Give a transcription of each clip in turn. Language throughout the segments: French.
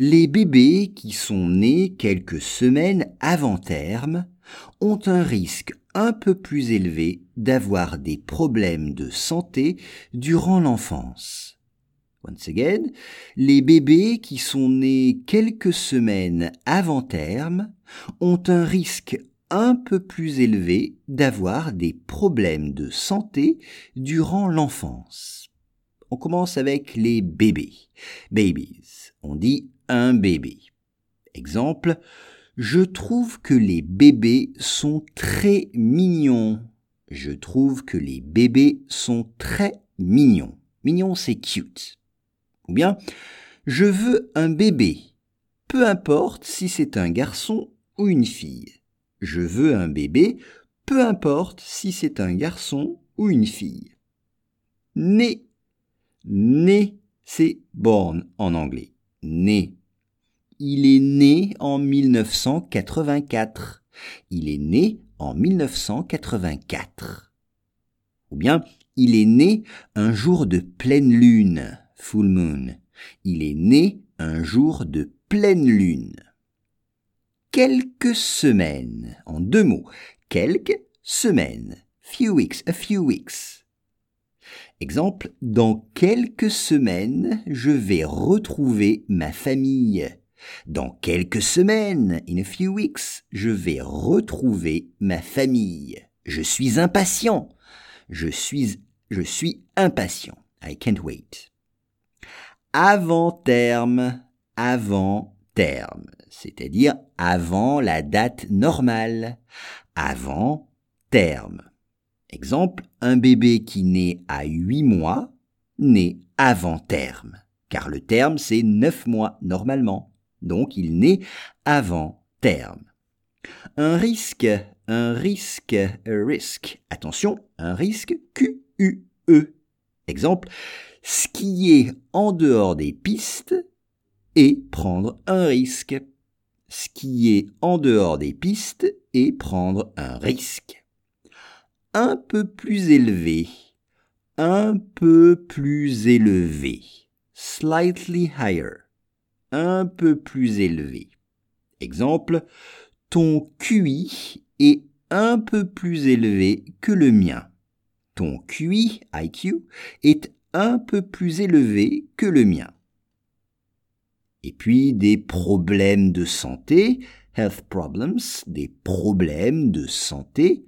Les bébés qui sont nés quelques semaines avant terme ont un risque un peu plus élevé d'avoir des problèmes de santé durant l'enfance. Once again, les bébés qui sont nés quelques semaines avant terme ont un risque un peu plus élevé d'avoir des problèmes de santé durant l'enfance. On commence avec les bébés. Babies. On dit un bébé. Exemple, je trouve que les bébés sont très mignons. Je trouve que les bébés sont très mignons. Mignon, c'est cute. Ou bien, je veux un bébé. Peu importe si c'est un garçon ou une fille. Je veux un bébé, peu importe si c'est un garçon ou une fille. Né, c'est born en anglais. Né. Il est né en 1984. Il est né en 1984. Ou bien, il est né un jour de pleine lune, full moon. Il est né un jour de pleine lune. Quelques semaines, en deux mots, quelques semaines, few weeks, a few weeks. Exemple, dans quelques semaines, je vais retrouver ma famille. Dans quelques semaines, in a few weeks, je vais retrouver ma famille. Je suis impatient. Je suis, je suis impatient. I can't wait. Avant terme, avant terme, c'est-à-dire avant la date normale, avant terme. Exemple, un bébé qui naît à 8 mois naît avant terme, car le terme c'est 9 mois normalement. Donc il naît avant terme. Un risque, un risque, a risk. Attention, un risque Q-U-E. Exemple, skier en dehors des pistes et prendre un risque. Skier en dehors des pistes et prendre un risque. Un peu plus élevé. Un peu plus élevé. Slightly higher un peu plus élevé. Exemple, ton QI est un peu plus élevé que le mien. Ton QI, IQ, est un peu plus élevé que le mien. Et puis des problèmes de santé, health problems, des problèmes de santé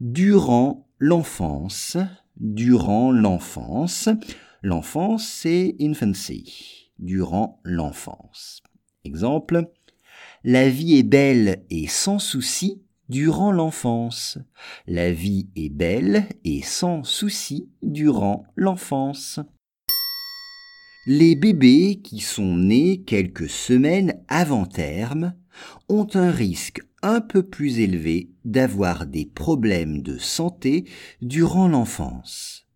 durant l'enfance, durant l'enfance. L'enfance, c'est infancy durant l'enfance. Exemple, la vie est belle et sans souci durant l'enfance. La vie est belle et sans souci durant l'enfance. Les bébés qui sont nés quelques semaines avant terme ont un risque un peu plus élevé d'avoir des problèmes de santé durant l'enfance.